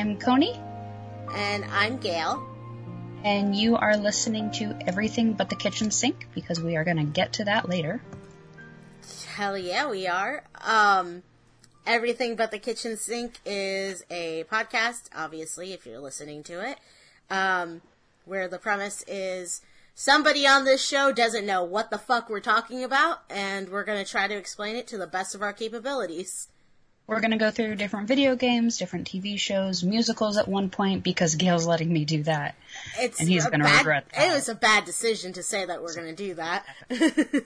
I'm Koni. And I'm Gale. And you are listening to Everything But the Kitchen Sink because we are going to get to that later. Hell yeah, we are. Um, Everything But the Kitchen Sink is a podcast, obviously, if you're listening to it, um, where the premise is somebody on this show doesn't know what the fuck we're talking about, and we're going to try to explain it to the best of our capabilities. We're going to go through different video games, different TV shows, musicals at one point because Gale's letting me do that. It's and he's going to regret that. It was a bad decision to say that we're going to do that.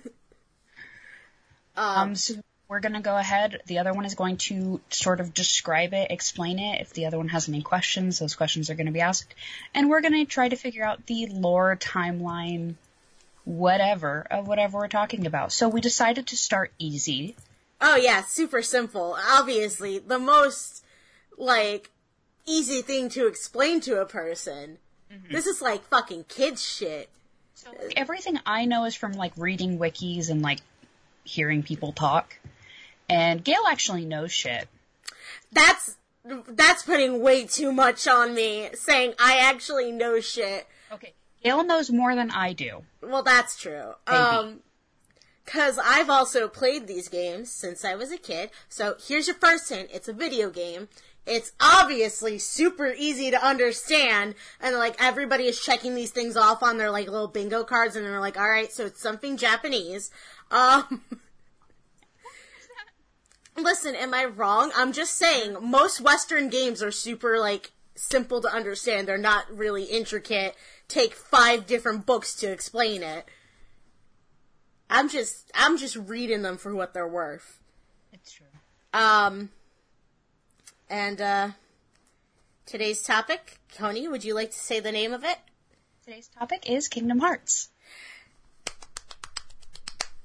um, so we're going to go ahead. The other one is going to sort of describe it, explain it. If the other one has any questions, those questions are going to be asked. And we're going to try to figure out the lore, timeline, whatever of whatever we're talking about. So we decided to start easy Oh yeah, super simple. Obviously, the most like easy thing to explain to a person. Mm-hmm. This is like fucking kids shit. So like, everything I know is from like reading wikis and like hearing people talk. And Gale actually knows shit. That's that's putting way too much on me saying I actually know shit. Okay. Gale knows more than I do. Well, that's true. Maybe. Um Cause I've also played these games since I was a kid. So here's your first hint. It's a video game. It's obviously super easy to understand. And like everybody is checking these things off on their like little bingo cards and they're like, alright, so it's something Japanese. Um, listen, am I wrong? I'm just saying most Western games are super like simple to understand. They're not really intricate. Take five different books to explain it. I'm just I'm just reading them for what they're worth. It's true. Um and uh today's topic, Koni, would you like to say the name of it? Today's topic is Kingdom Hearts.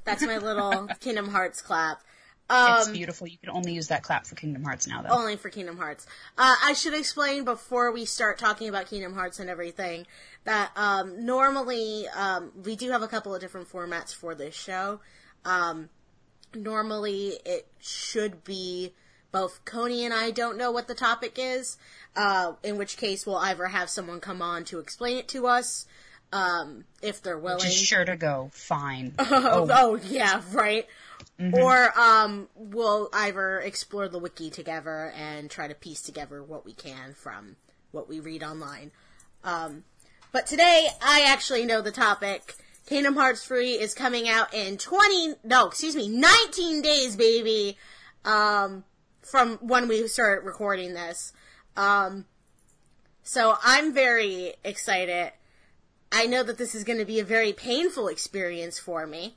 That's my little Kingdom Hearts clap. Um, it's beautiful. You can only use that clap for Kingdom Hearts now, though. Only for Kingdom Hearts. Uh, I should explain before we start talking about Kingdom Hearts and everything that um, normally um, we do have a couple of different formats for this show. Um, normally, it should be both Koni and I don't know what the topic is, uh, in which case we'll either have someone come on to explain it to us, um, if they're willing. Is sure to go fine. oh, oh yeah, right. Mm-hmm. Or um, we'll either explore the wiki together and try to piece together what we can from what we read online. Um, but today, I actually know the topic. Kingdom Hearts 3 is coming out in 20, no, excuse me, 19 days, baby, um, from when we start recording this. Um, so I'm very excited. I know that this is going to be a very painful experience for me.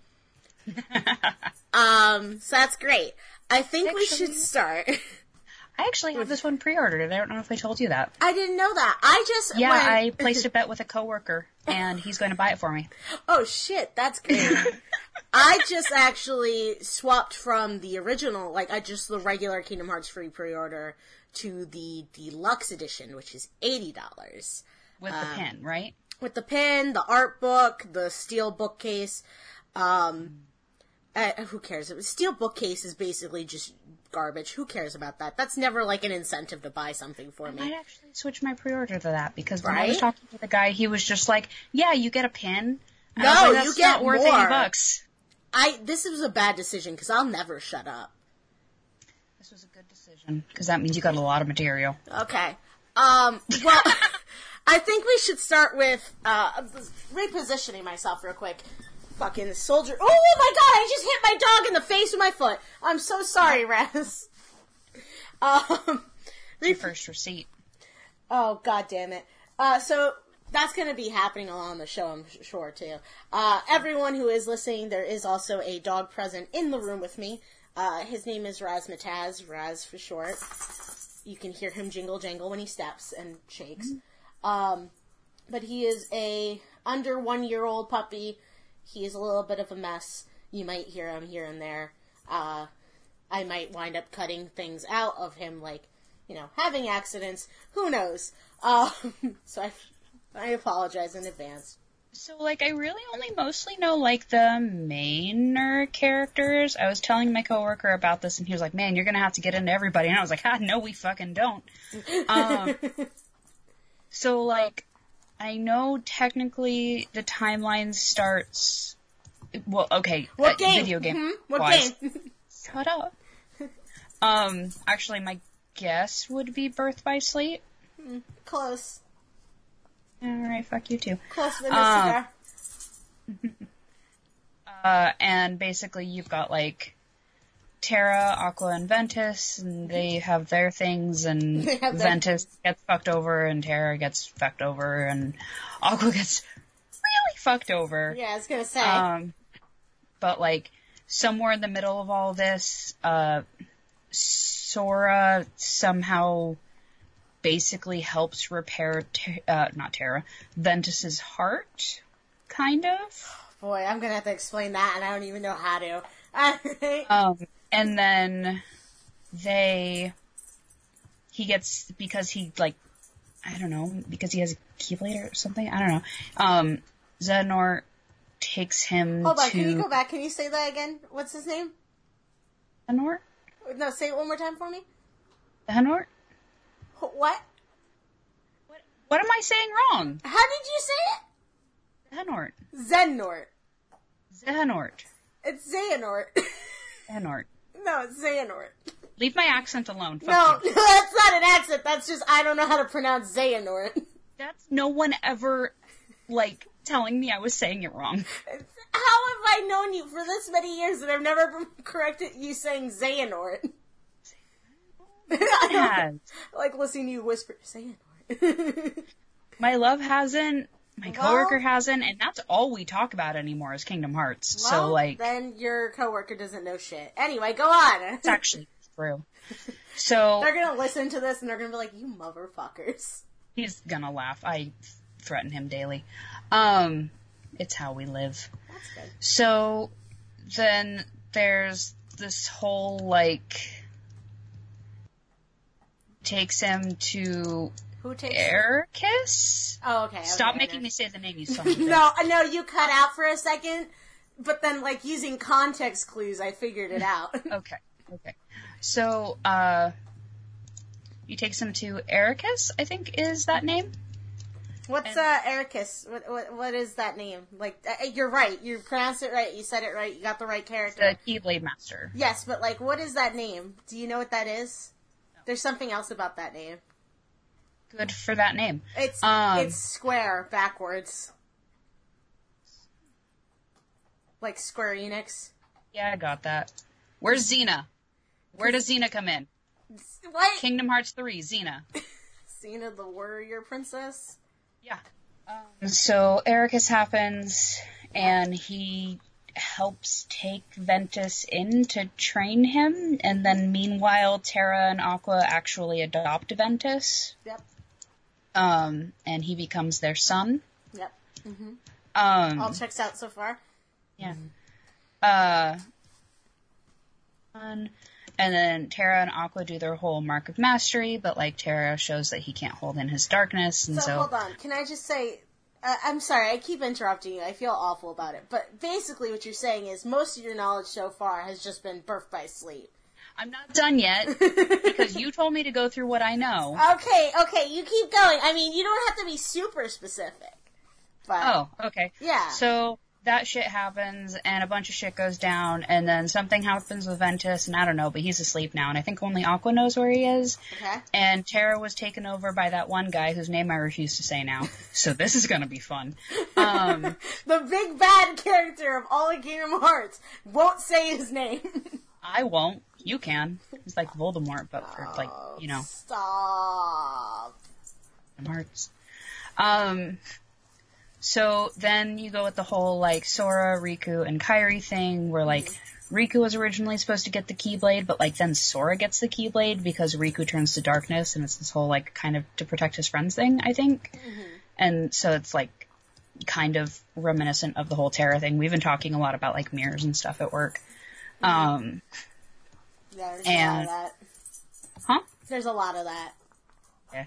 um, so that's great. I think actually, we should start. I actually have this one pre-ordered. I don't know if I told you that. I didn't know that. I just yeah, went... I placed a bet with a coworker, and he's going to buy it for me. Oh shit, that's great. I just actually swapped from the original, like I just the regular Kingdom Hearts free pre-order to the deluxe edition, which is eighty dollars with the pin, right? With the pin, the art book, the steel bookcase. Um, uh, who cares? Steel bookcase is basically just garbage. Who cares about that? That's never like an incentive to buy something for me. I might actually switch my pre-order to that because when right? I was talking to the guy, he was just like, "Yeah, you get a pin." And no, like, you get worth more. eighty bucks. I this was a bad decision because I'll never shut up. This was a good decision because that means you got a lot of material. Okay. Um. Well. I think we should start with uh, repositioning myself real quick fucking soldier. Oh my god! I just hit my dog in the face with my foot. I'm so sorry, Raz. Um, your first receipt. Oh god damn it! Uh, so that's going to be happening along the show, I'm sure too. Uh, everyone who is listening, there is also a dog present in the room with me. Uh, his name is Razzmatazz, Raz for short. You can hear him jingle jangle when he steps and shakes. Mm-hmm. Um, but he is a under one year old puppy he is a little bit of a mess. You might hear him here and there. Uh, I might wind up cutting things out of him, like, you know, having accidents. Who knows? Uh, so I, I apologize in advance. So like I really only mostly know like the mainer characters. I was telling my coworker about this and he was like, "Man, you're going to have to get into everybody." And I was like, "Ah, no we fucking don't." Um so like I know technically the timeline starts well, okay, what uh, game? video game. Mhm. What wise. game? Shut up. Um actually my guess would be Birth by Sleep. Close. All right, fuck you too. Close to the Um. Uh, and basically you've got like Terra, Aqua, and Ventus, and they have their things, and They have their- Ventus gets fucked over, and Terra gets fucked over, and Aqua gets really fucked over. Yeah, I was gonna say. Um, but like somewhere in the middle of all this, uh, Sora somehow basically helps repair, Te- uh, not Terra, Ventus's heart, kind of. Boy, I'm gonna have to explain that, and I don't even know how to. Um, and then they, he gets, because he like, I don't know, because he has a Keyblade or something, I don't know, um, Xehanort takes him Hold on, to can you go back? Can you say that again? What's his name? Xehanort? No, say it one more time for me. Xehanort? What? What, what am I saying wrong? How did you say Xehanort. it? Xenort. Xehanort. It's Xehanort. Xehanort. No, it's Xehanort. Leave my accent alone. Fuck No, you. that's not an accent. That's just I don't know how to pronounce Xehanort. That's no one ever, like, telling me I was saying it wrong. How have I known you for this many years and I've never corrected you saying Xehanort? I don't- like listening to you whisper Xehanort. My love hasn't, my Well- coworker hasn't, and that's all we talk about anymore is Kingdom Hearts. so, like, then your coworker doesn't know shit. Anyway, go on. it's actually true. So, They're gonna listen to this and they're gonna be like, "You motherfuckers." he's gonna laugh. I threaten him daily. Um, it's how we live. That's good. So, then there's this whole, like, takes him to Who takes? Eraqus? Oh, okay. Stop okay, making okay. me say the name, you of a. No, you cut out for a second, but then like using context clues, I figured it out. Okay, okay. So, uh, he takes him to Eraqus, I think is that name? What's uh Eraqus? What, what what is that name? Like uh, you're right. You pronounced it right. You said it right. You got the right character. The Keyblade Master. Yes, but like what is that name? Do you know what that is? There's something else about that name. Good for that name. It's Um, it's square backwards. Like Square Enix. Yeah, I got that. Where's Xena? Where does Xena come in? What? Kingdom Hearts 3, Xena. Xena the Warrior Princess? Yeah. Um, so Eraqus happens, and he helps take Ventus in to train him, and then meanwhile Terra and Aqua actually adopt Ventus, Yep. Um, and he becomes their son. Yep. Um, All checks out so far. Yeah. Uh, and then Terra and Aqua do their whole Mark of Mastery, but like Terra shows that he can't hold in his darkness, and So, so, hold on. Can I just say, uh, I'm sorry, I keep interrupting you. I feel awful about it. But basically, what you're saying is most of your knowledge so far has just been birth by sleep. I'm not done yet because you told me to go through what I know. Okay, okay, you keep going. I mean, you don't have to be super specific. But Oh, okay. yeah. So that shit happens, and a bunch of shit goes down, and then something happens with Ventus, and I don't know, but he's asleep now, and I think only Aqua knows where he is. okay. And Terra was taken over by that one guy whose name I refuse to say now. So this is gonna be fun. Um, The big bad character of all of Kingdom Hearts won't say his name. I won't. You can. It's like Voldemort, but for like, you know, Stop. Hearts. Um, so then you go with the whole like Sora, Riku, and Kairi thing, where like Riku was originally supposed to get the Keyblade, but like then Sora gets the Keyblade because Riku turns to darkness, and it's this whole like kind of to protect his friends thing, I think. And so it's like kind of reminiscent of the whole Terra thing. We've been talking a lot about like mirrors and stuff at work. Um, Yeah, there's And- a lot of that. huh? There's a lot of that. Yeah.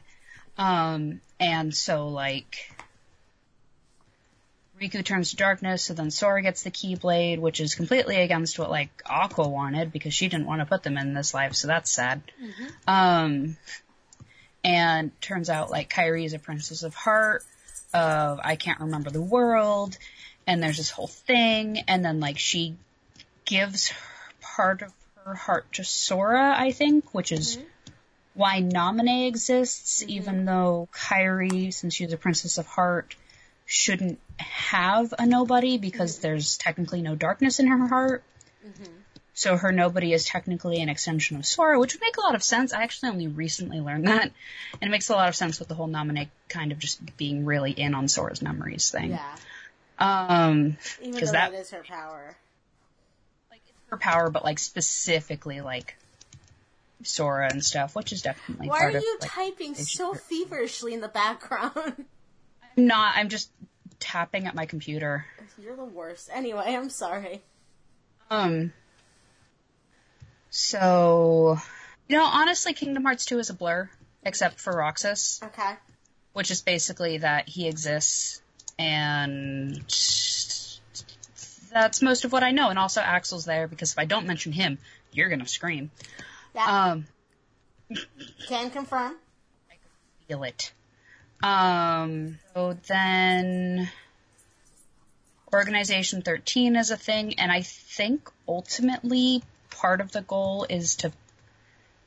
Um, and so like, Riku turns to darkness, so then Sora gets the Keyblade, which is completely against what like Aqua wanted because she didn't want to put them in this life, so that's sad. Um, and turns out like Kairi is a princess of heart, of I can't remember the world, and there's this whole thing, and then like she gives her, part of her heart to Sora, I think, which is mm-hmm. why Namine exists, mm-hmm. even though Kairi, since she's a princess of heart, shouldn't have a nobody because mm-hmm. there's technically no darkness in her heart. So her nobody is technically an extension of Sora, which would make a lot of sense. I actually only recently learned that. And it makes a lot of sense with the whole Namine kind of just being really in on Sora's memories thing. Yeah. Um, Even though because that that is her power. Like it's her power, but like specifically like Sora and stuff, which is definitely Why are of you like, typing so feverishly in the background? I'm not. I'm just tapping at my computer. You're the worst. Anyway, I'm sorry. Um. So, you know, honestly, Kingdom Hearts 2 is a blur, except for Roxas, Okay. which is basically that he exists, and that's most of what I know. And also, Axel's there because if I don't mention him, you're gonna scream. Yeah. Um, Can confirm. feel it. Um, so then Organization 13 is a thing, and I think ultimately part of the goal is to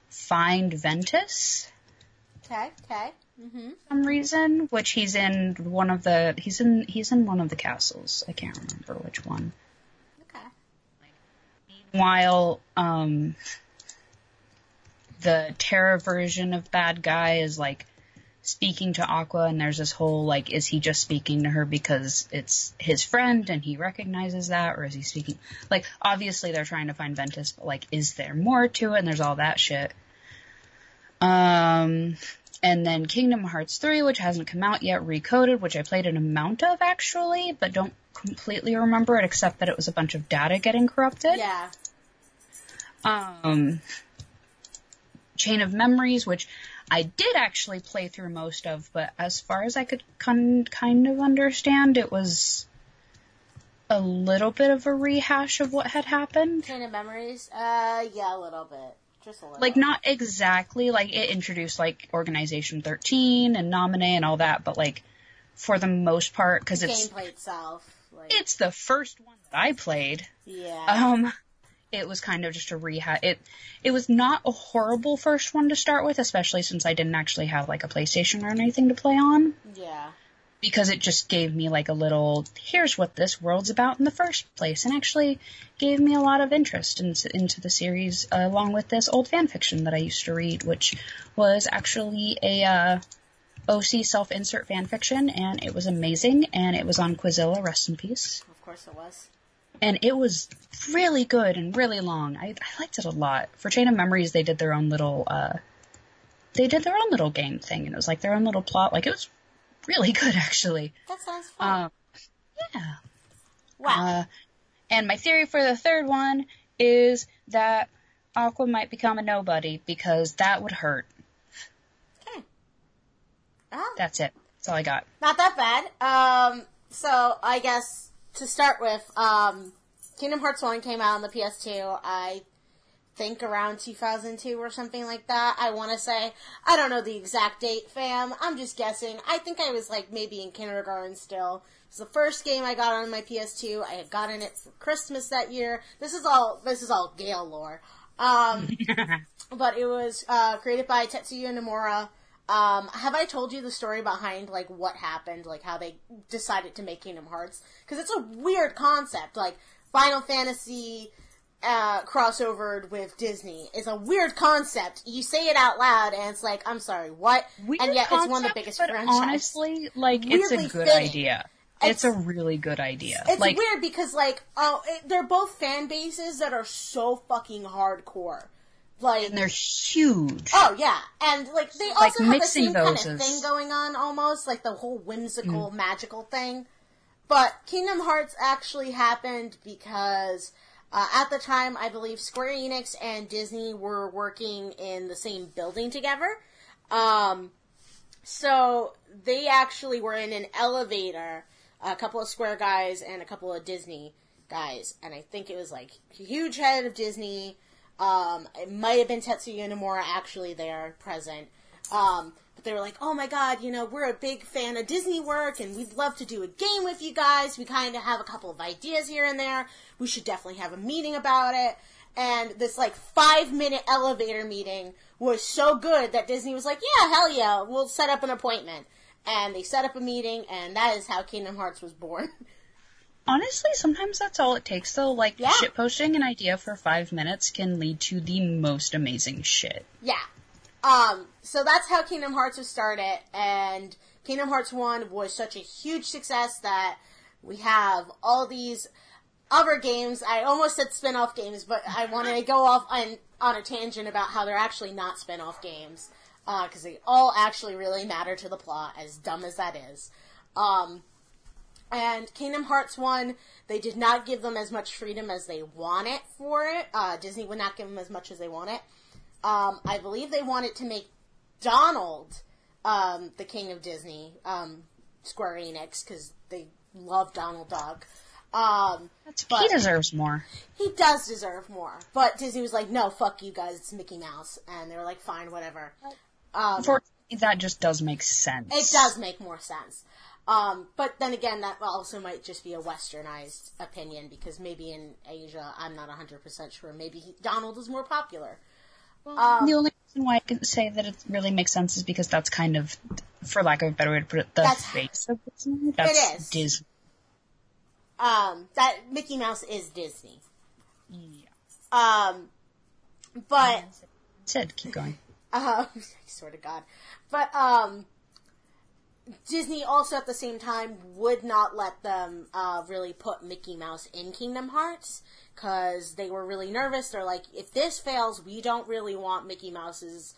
find Ventus Okay. Okay. Mm-hmm. some reason, which he's in one of the he's in he's in one of the castles. I can't remember which one. Okay. Meanwhile, um, the Terra version of bad guy is like speaking to Aqua, and there's this whole like, is he just speaking to her because it's his friend and he recognizes that, or is he speaking? Like, obviously they're trying to find Ventus, but like, is there more to it? And there's all that shit. Um, and then Kingdom Hearts 3, which hasn't come out yet, Recoded, which I played an amount of actually, but don't completely remember it except that it was a bunch of data getting corrupted. Yeah. Um, Chain of Memories, which I did actually play through most of, but as far as I could con- kind of understand, it was a little bit of a rehash of what had happened. Chain of memories. Uh, yeah, a little bit. Just a little. Like not exactly like it introduced like Organization 13 and Namine and all that, but like for the most part, because it's gameplay itself. Like, it's the first one that I played. yeah. Um, it was kind of just a rehash. It it was not a horrible first one to start with, especially since I didn't actually have like a PlayStation or anything to play on, yeah. Because it just gave me like a little here's what this world's about in the first place, and actually gave me a lot of interest in, into the series, uh, along with this old fan fiction that I used to read, which was actually a uh, OC self insert fan fiction, and it was amazing, and it was on Quizilla, rest in peace Of course it was. and it was really good and really long. I, I liked it a lot. For Chain of Memories, they did their own little, uh, they did their own little game thing, and it was like their own little plot. Like it was really good, actually. That sounds fun. Um, yeah. wow. Uh, and my theory for the third one is that Aqua might become a nobody because that would hurt. okay. Oh, That's it. That's all I got. not that bad. Um, so I guess to start with, um, Kingdom Hearts 1 came out on the PS2, I think around 2002 or something like that. I want to say, I don't know the exact date, fam. I'm just guessing. I think I was like maybe in kindergarten still. It was the first game I got on my PS2. I had gotten it for Christmas that year. This is all, this is all Gale lore. Um, but it was uh, created by Tetsuya Nomura. Um, have I told you the story behind like what happened, like how they decided to make Kingdom Hearts? Because it's a weird concept, like Final Fantasy uh, crossovered with Disney. It's a weird concept. You say it out loud, and it's like, I'm sorry, what? Weird and yet, it's one of the biggest but franchises. Honestly, like it's a good fitting. idea. It's- It's, a really good idea. It's like weird because like oh, it, they're both fan bases that are so fucking hardcore. Like and they're huge. Oh yeah, and like they Like, also have the same kind of thing going on, almost like the whole whimsical, Mm. magical thing. But Kingdom Hearts actually happened because uh, at the time, I believe Square Enix and Disney were working in the same building together. Um, so they actually were in an elevator a couple of Square guys, and a couple of Disney guys. And I think it was like huge head of Disney. Um, it might have been Tetsuya Nomura actually there present. Um, but they were like, oh my god, you know, we're a big fan of Disney work and we'd love to do a game with you guys. We kind of have a couple of ideas here and there. We should definitely have a meeting about it. And this like five minute elevator meeting was so good that Disney was like, yeah, hell yeah, we'll set up an appointment. And they set up a meeting and that is how Kingdom Hearts was born. Honestly, sometimes that's all it takes though. Like Yeah. shit posting an idea for five minutes can lead to the most amazing shit. Yeah. Um, so that's how Kingdom Hearts was started, and Kingdom Hearts 1 was such a huge success that we have all these other games. I almost said spin off games, but I wanted to go off on, on a tangent about how they're actually not spin off games, because they all actually really matter to the plot, as dumb as that is. Um, and Kingdom Hearts 1, they did not give them as much freedom as they wanted for it. Uh, Disney would not give them as much as they wanted. Um, I believe they wanted to make Donald um, the king of Disney, um, Square Enix, because they love Donald Duck. Um, he deserves more. he does deserve more. But Disney was like, no, fuck you guys, it's Mickey Mouse. And they were like, fine, whatever. Um, that just does make sense. it does make more sense. Um, but then again, that also might just be a westernized opinion because maybe in Asia, I'm not 100% sure. Maybe he, Donald is more popular. Um, the only reason why I can say that it really makes sense is because that's kind of, for lack of a better way to put it, the That's- face of Disney. That's is. Disney. Um, that Mickey Mouse is Disney. Yeah. Um, but it. Keep going. uh, I swear to God, but um, Disney also at the same time would not let them uh, really put Mickey Mouse in Kingdom Hearts because they were really nervous. They're like, if this fails, we don't really want Mickey Mouse's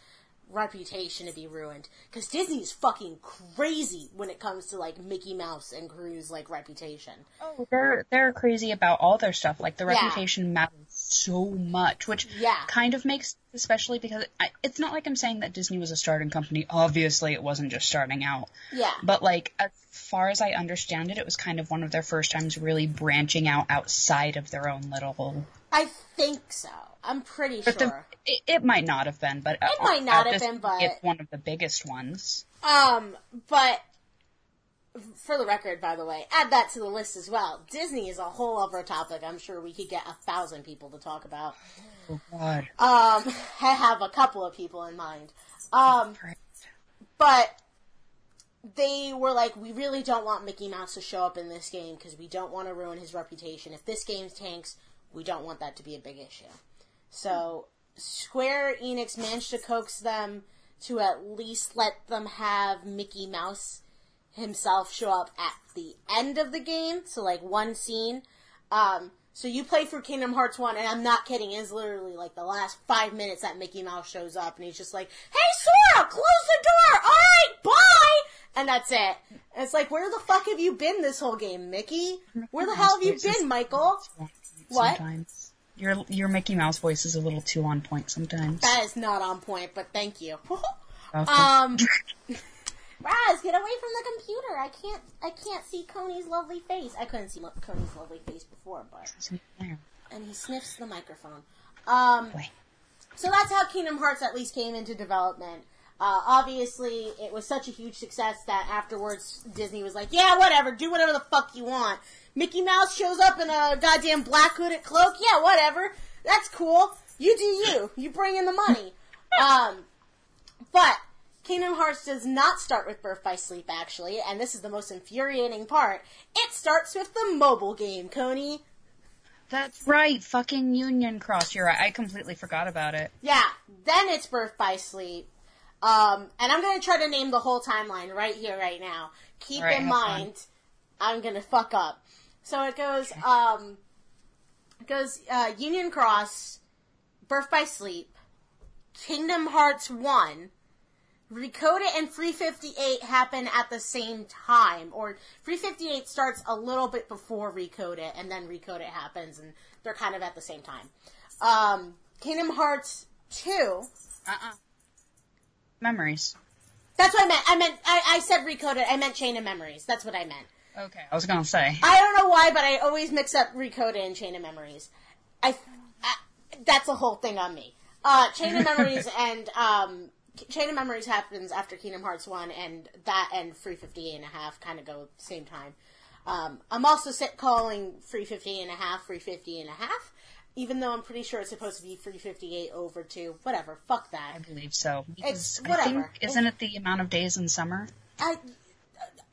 reputation to be ruined because Disney's fucking crazy when it comes to like Mickey Mouse and crew's like reputation. Oh, they're they're crazy about all their stuff. Like the Yeah. reputation matters so much, which Yeah. kind of makes, especially because I, it's not like I'm saying that Disney was a starting company. Obviously, it wasn't just starting out. Yeah. But like, as far as I understand it, it was kind of one of their first times really branching out outside of their own little. I think so. I'm pretty But sure. the, it, it might not have been, but It might not have been, but- it's one of the biggest ones. Um, but for the record, by the way, add that to the list as well. Disney is a whole other topic. I'm sure we could get a thousand people to talk about. Oh God. Um, I have a couple of people in mind. Um, but they were like, we really don't want Mickey Mouse to show up in this game because we don't want to ruin his reputation. If this game tanks, we don't want that to be a big issue. So Square Enix managed to coax them to at least let them have Mickey Mouse himself show up at the end of the game. So like one scene. Um, so you play through Kingdom Hearts 1, and I'm not kidding, it's literally like the last five minutes that Mickey Mouse shows up, and he's just like, Hey Sora, close the door! Alright, bye! And that's it. And it's like, where the fuck have you been this whole game, Mickey? Where the hell have you been, Michael? What? Sometimes. Your your Mickey Mouse voice is a little too on point sometimes. That is not on point, but thank you. Um, Raz, get away from the computer. I can't, I can't see Koni's lovely face. I couldn't see Koni's lovely face before, but and he sniffs the microphone. Um, so that's how Kingdom Hearts at least came into development. Uh, obviously, it was such a huge success that afterwards Disney was like, "Yeah, whatever, do whatever the fuck you want." Mickey Mouse shows up in a goddamn black hooded cloak. Yeah, whatever. That's cool. You do you. You bring in the money. um, but Kingdom Hearts does not start with Birth by Sleep, actually, and this is the most infuriating part. It starts with the mobile game, Koni. That's right. Fucking Union Cross. You're right. I completely forgot about it. Yeah, then it's Birth by Sleep. Um, and I'm gonna try to name the whole timeline right here, right now. Keep Alright, in have fun. mind, I'm gonna fuck up. So it goes, um, it goes, uh, Union Cross, Birth by Sleep, Kingdom Hearts 1, Re:coded and 358 happen at the same time, or 358 starts a little bit before Re:coded, and then Re:coded happens, and they're kind of at the same time. Um, Kingdom Hearts 2, Uh-uh. Memories. that's what I meant. I meant, I, I said Recoda, I meant Chain of Memories. That's what I meant. Okay, I was gonna say. I don't know why, but I always mix up Re:coded and Chain of Memories. I, I that's a whole thing on me. Uh, Chain of Memories and um, Chain of Memories happens after Kingdom Hearts one, and that and Free Fifty and a Half kind of go same time. Um, I'm also calling Free Fifty and a Half Free Fifty and a Half, even though I'm pretty sure it's supposed to be Free Fifty Eight over two. Whatever, fuck that. I believe so. It's whatever. think isn't it the amount of days in summer? I,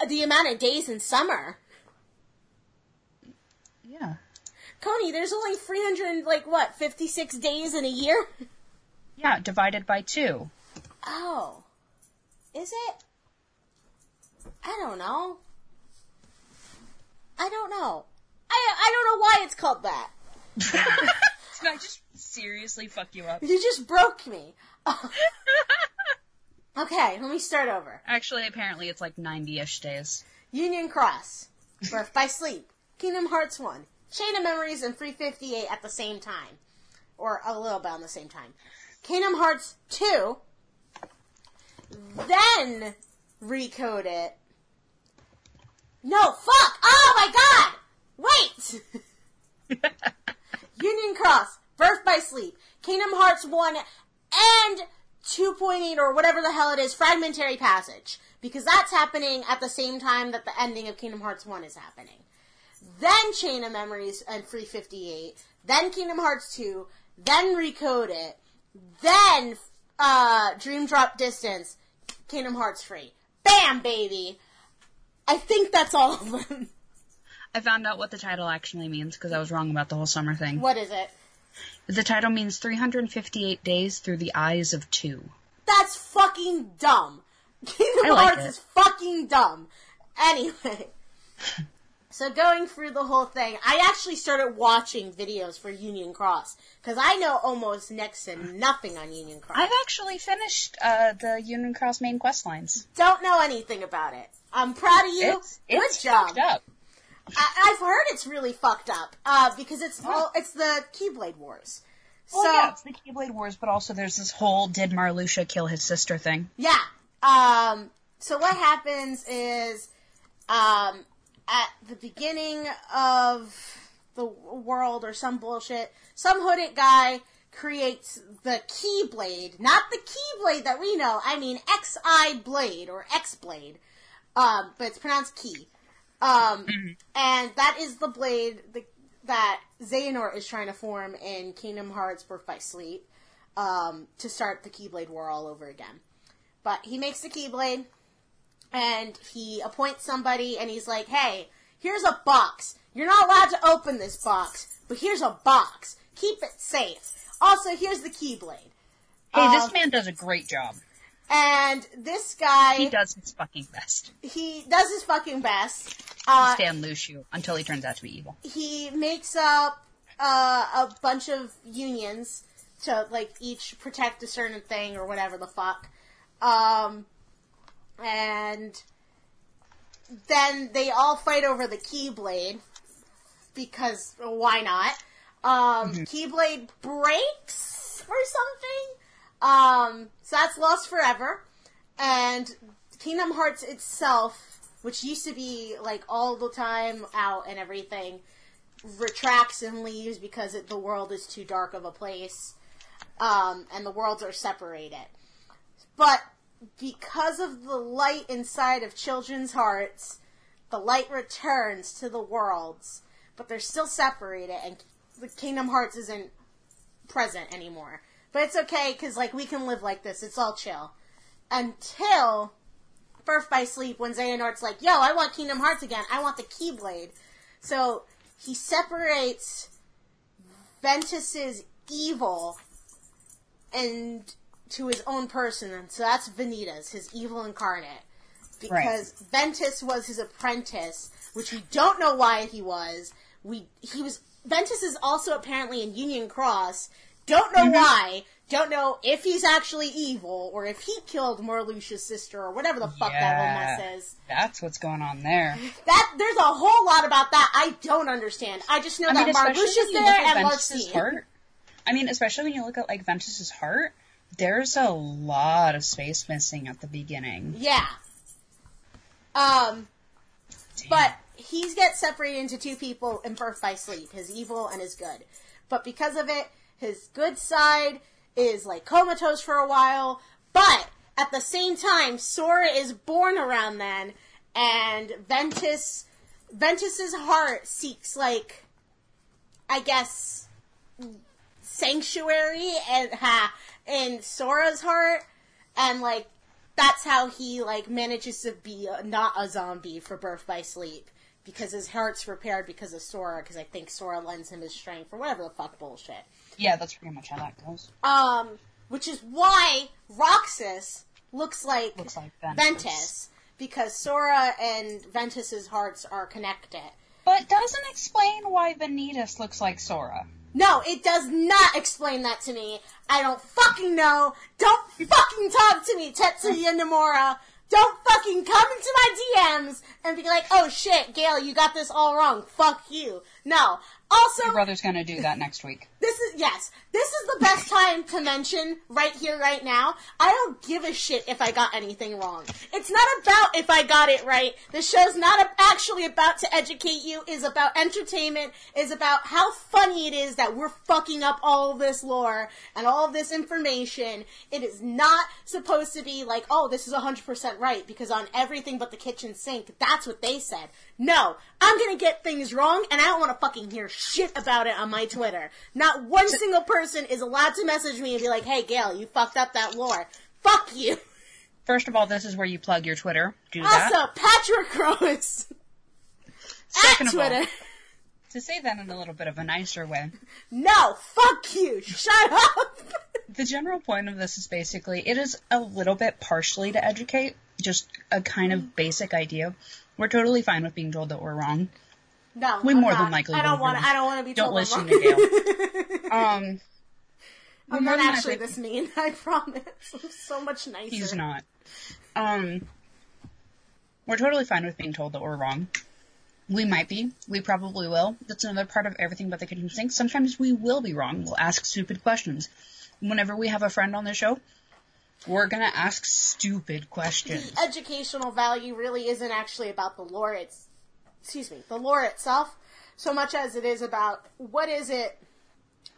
the amount of days in summer. Yeah. Koni, there's only 300, like, what, 56 days in a year? Yeah, divided by two. Oh. Is it? I don't know. I don't know. I, I don't know why it's called that. Did I just seriously fuck you up? You just broke me. okay, let me start over. Actually, apparently it's like 90-ish days. Union Cross, Birth by Sleep, Kingdom Hearts 1, Chain of Memories, and 358 at the same time. Or a little bit on the same time. Kingdom Hearts 2, then recode it. No, fuck! Oh my god! Wait! Union Cross, Birth by Sleep, Kingdom Hearts 1, and 2.8 or whatever the hell it is, Fragmentary Passage. Because that's happening at the same time that the ending of Kingdom Hearts 1 is happening. Then Chain of Memories and Free 58, then Kingdom Hearts 2, then Recode It, then uh, Dream Drop Distance, Kingdom Hearts Free. Bam, baby! I think that's all of them. I found out what the title actually means because I was wrong about the whole summer thing. What is it? The title means 358 days through the eyes of two. That's fucking dumb. Kingdom like Hearts it. is fucking dumb. Anyway. So going through the whole thing, I actually started watching videos for Union Cross because I know almost next to nothing on Union Cross. I've actually finished uh, the Union Cross main quest lines. don't know anything about it. I'm proud of you. It's, Good it's job. I- I've heard it's really fucked up uh, because it's all it's the Keyblade Wars. Well, so yeah, it's the Keyblade Wars, but also there's this whole did Marluxia kill his sister thing. Yeah. Um, so what happens is, um, at the beginning of the world or some bullshit, some hooded guy creates the Keyblade, not the Keyblade that we know. I mean XI Blade or X Blade, um, but it's pronounced Key. Um, and that is the blade the, that Xehanort is trying to form in Kingdom Hearts Birth by Sleep um, to start the Keyblade War all over again. But he makes the Keyblade, and he appoints somebody, and he's like, "Hey, here's a box. You're not allowed to open this box, but here's a box. Keep it safe. Also, here's the Keyblade." Hey, this Um, man does a great job. And this guy, He does his fucking best. he does his fucking best. Uh, Stan Lucio until he turns out to be evil. he makes up uh, a bunch of unions to like each protect a certain thing or whatever the fuck. Um, and then they all fight over the Keyblade because why not? Um, Keyblade breaks or something. Um, so that's lost forever. And Kingdom Hearts itself, which used to be like all the time out and everything, retracts and leaves because it, the world is too dark of a place. Um, and the worlds are separated. But because of the light inside of children's hearts, the light returns to the worlds, but they're still separated, and the Kingdom Hearts isn't present anymore. But it's okay because like we can live like this. It's all chill until Birth by Sleep when Xehanort's like, "Yo, I want Kingdom Hearts again. I want the Keyblade." So he separates Ventus's evil and to his own person, and so that's Vanitas, his evil incarnate. Because Ventus was his apprentice, which we don't know why he was. We he was Ventus is also apparently in Union Cross. Don't know why. Don't know if he's actually evil or if he killed Marluxia's sister or whatever the fuck that little mess is. That's what's going on there. That there's a whole lot about that I don't understand. I just know I that Marluxia's there and Ventus's heart. I mean, especially when you look at like Ventus's heart, there's a lot of space missing at the beginning. Yeah. Um, Damn. but he gets separated into two people in birth by sleep, his evil and his good. But because of it, his good side is like comatose for a while, but at the same time, Sora is born around then, and Ventus, Ventus's heart seeks like, I guess, sanctuary and ha in Sora's heart, and like that's how he like manages to be not a zombie for birth by sleep because his heart's repaired because of Sora. Because I think Sora lends him his strength or whatever the fuck bullshit. Yeah, that's pretty much how that goes. Um, which is why Roxas looks like, Looks like Ventus. Ventus because Sora and Ventus's hearts are connected. But doesn't explain why Vanitas looks like Sora. No, it does not explain that to me. I don't fucking know. Don't fucking talk to me, Tetsuya Nomura. Don't fucking come into my DMs and be like, oh shit, Gale, you got this all wrong. Fuck you. No. Also, Your brother's gonna do that next week. this is yes. This is the best time to mention right here, right now. I don't give a shit if I got anything wrong. It's not about if I got it right. The show's not a- actually about to educate you. Is about entertainment. Is about how funny it is that we're fucking up all this lore and all this information. It is not supposed to be like, oh, this is hundred percent right because on everything but the kitchen sink, that's what they said. No, I'm gonna get things wrong, and I don't want to fucking hear shit about it on my Twitter. Not one single person is allowed to message me and be like, "Hey, Gale, you fucked up that lore." Fuck you. First of all, this is where you plug your Twitter. Do that. Also, Patrick Rose Second at of all, Twitter. to say that in a little bit of a nicer way, No, fuck you. Shut up. the general point of this is basically it is a little bit partially to educate, just a kind of basic idea. We're totally fine with being told that we're wrong. No, We I'm more not. than likely I don't want. I don't want to be Don't told listen I'm to wrong. Um, I'm not actually likely- this mean. I promise. I'm so much nicer. He's not. Um, we're totally fine with being told that we're wrong. We might be. We probably will. That's another part of everything but the kitchen sink. Sometimes we will be wrong. We'll ask stupid questions. Whenever we have a friend on the show, we're gonna ask stupid questions. the educational value really isn't actually about the lore it's excuse me the lore itself so much as it is about what is it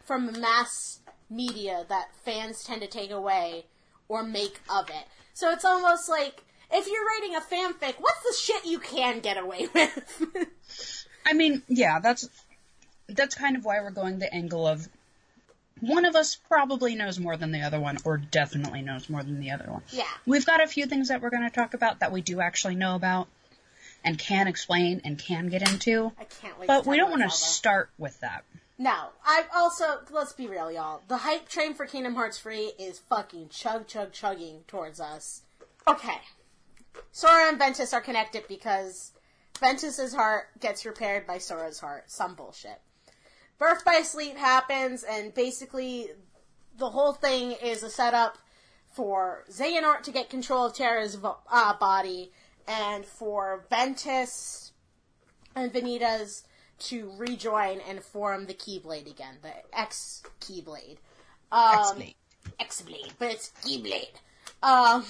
from the mass media that fans tend to take away or make of it. So it's almost like if you're writing a fanfic what's the shit you can get away with? I mean, yeah, that's that's kind of why we're going the angle of one of us probably knows more than the other one, or definitely knows more than the other one. yeah. We've got a few things that we're going to talk about that we do actually know about and can explain and can get into, i can't wait but we don't want to start with that. No, I've also let's be real, y'all. The hype train for Kingdom Hearts 3 is fucking chug chug chugging towards us. Okay. Sora and Ventus are connected because Ventus's heart gets repaired by Sora's heart. Some bullshit. Birth by sleep happens, and basically the whole thing is a setup for Xehanort to get control of Terra's vo- uh, body, and for Ventus and Vanitas to rejoin and form the Keyblade again, the X Keyblade. Um, Explain. X Blade, but it's Keyblade. Um,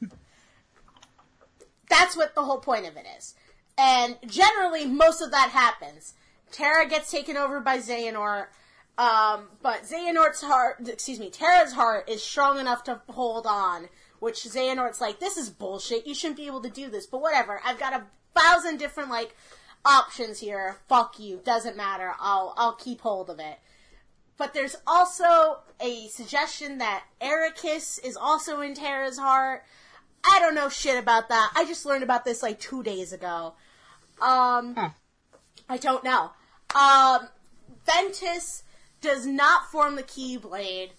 that's what the whole point of it is. And generally, most of that happens. Terra gets taken over by Xehanort, um, but Xehanort's heart, excuse me, Terra's heart is strong enough to hold on, which Xehanort's like, this is bullshit, you shouldn't be able to do this, but whatever, I've got a thousand different, like, options here, fuck you, doesn't matter, I'll, I'll keep hold of it. But there's also a suggestion that Eraqus is also in Terra's heart. I don't know shit about that. I just learned about this like two days ago. Um, Huh. I don't know. Um, Ventus does not form the Keyblade,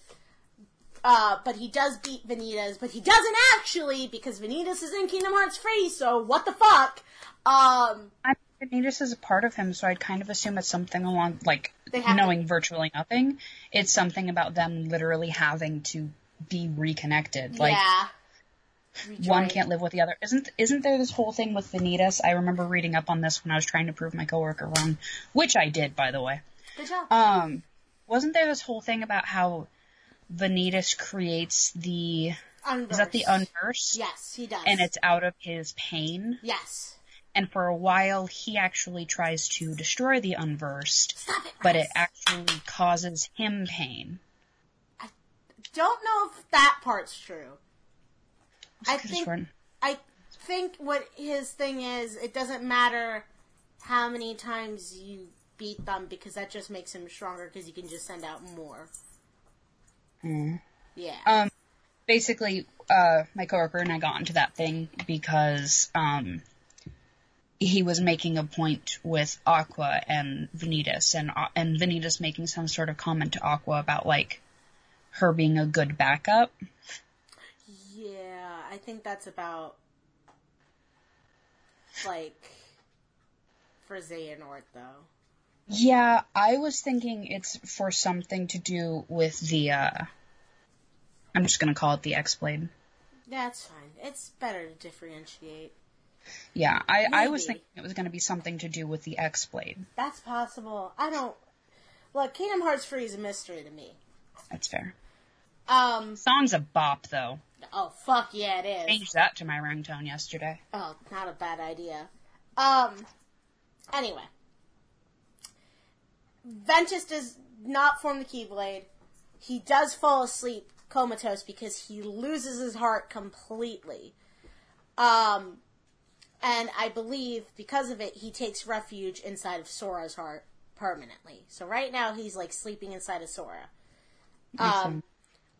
uh, but he does beat Vanitas, but he doesn't actually because Vanitas is in Kingdom Hearts 3, so what the fuck? Um, I Vanitas is a part of him, so I'd kind of assume it's something along, like, knowing virtually nothing. It's something about them literally having to be reconnected. Like, yeah. one can't live with the other. Isn't isn't there this whole thing with Vanitas? I remember reading up on this when I was trying to prove my coworker wrong, which I did, by the way. Good job. Um, wasn't there this whole thing about how Vanitas creates the is that the Unverse. unverse? Yes, he does. And it's out of his pain. yes. and for a while he actually tries to destroy the unversed, Stop it, but it actually causes him pain. I don't know if that part's true. I think I think what his thing is, it doesn't matter how many times you beat them because that just makes him stronger because you can just send out more. Yeah. Um, basically, uh, my coworker and I got into that thing because, um, he was making a point with Aqua and Vanitas, and uh, and Vanitas making some sort of comment to Aqua about like her being a good backup. yeah, I think that's about like for Xehanort though. Yeah, I was thinking it's for something to do with the. uh I'm just gonna call it the X Blade. That's fine. It's better to differentiate. Yeah, I I was thinking it was gonna be something to do with the X Blade. That's possible. I don't. Look, Kingdom Hearts 3 is a mystery to me. That's fair. Um. Song's a bop though. Oh fuck yeah, it is. Changed that to my ringtone yesterday. Oh, not a bad idea. Um. Anyway, Ventus does not form the Keyblade. He does fall asleep comatose because he loses his heart completely. Um, and I believe because of it, he takes refuge inside of Sora's heart permanently. So right now he's like sleeping inside of Sora. Um,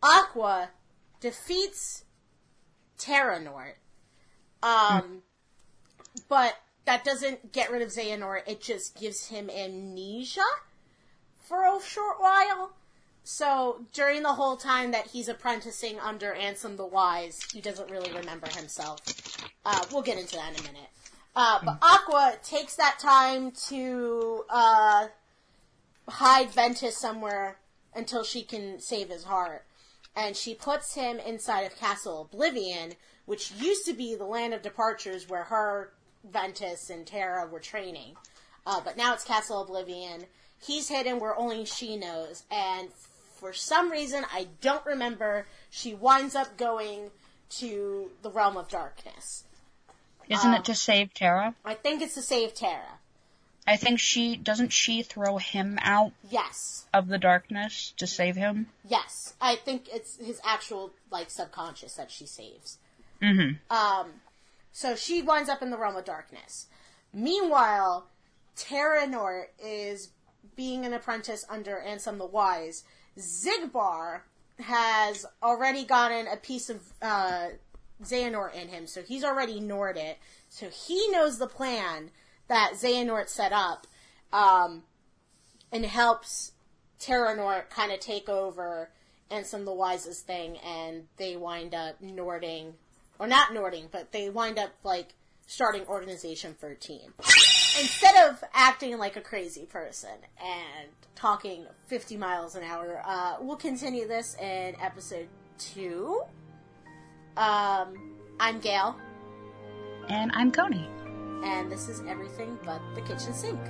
Aqua defeats Terranort. Um, but that doesn't get rid of Xehanort. It just gives him amnesia for a short while. So during the whole time that he's apprenticing under Ansem the Wise, he doesn't really remember himself. Uh, we'll get into that in a minute. Uh, but Aqua takes that time to uh, hide Ventus somewhere until she can save his heart. And she puts him inside of Castle Oblivion, which used to be the land of departures where her, Ventus, and Terra were training. Uh, but now it's Castle Oblivion. He's hidden where only she knows. And for some reason, I don't remember, she winds up going to the Realm of Darkness. Isn't Um, it to save Terra? I think it's to save Terra. I think she doesn't she throw him out Yes. of the darkness to save him. Yes. I think it's his actual, like, subconscious that she saves. Mm-hmm. Um, so she winds up in the realm of darkness. Meanwhile, Terranort is being an apprentice under Ansem the Wise. Xigbar has already gotten a piece of uh, Xehanort in him, so he's already Nord it. So he knows the plan that Xehanort set up, um, and helps Terranort kind of take over Ansem the Wise's thing, and they wind up Nording, or not Nording, but they wind up like starting Organization 13. Instead of acting like a crazy person and talking 50 miles an hour, uh, we'll continue this in episode 2. Um, I'm Gale, And I'm Koni. and this is everything but the kitchen sink.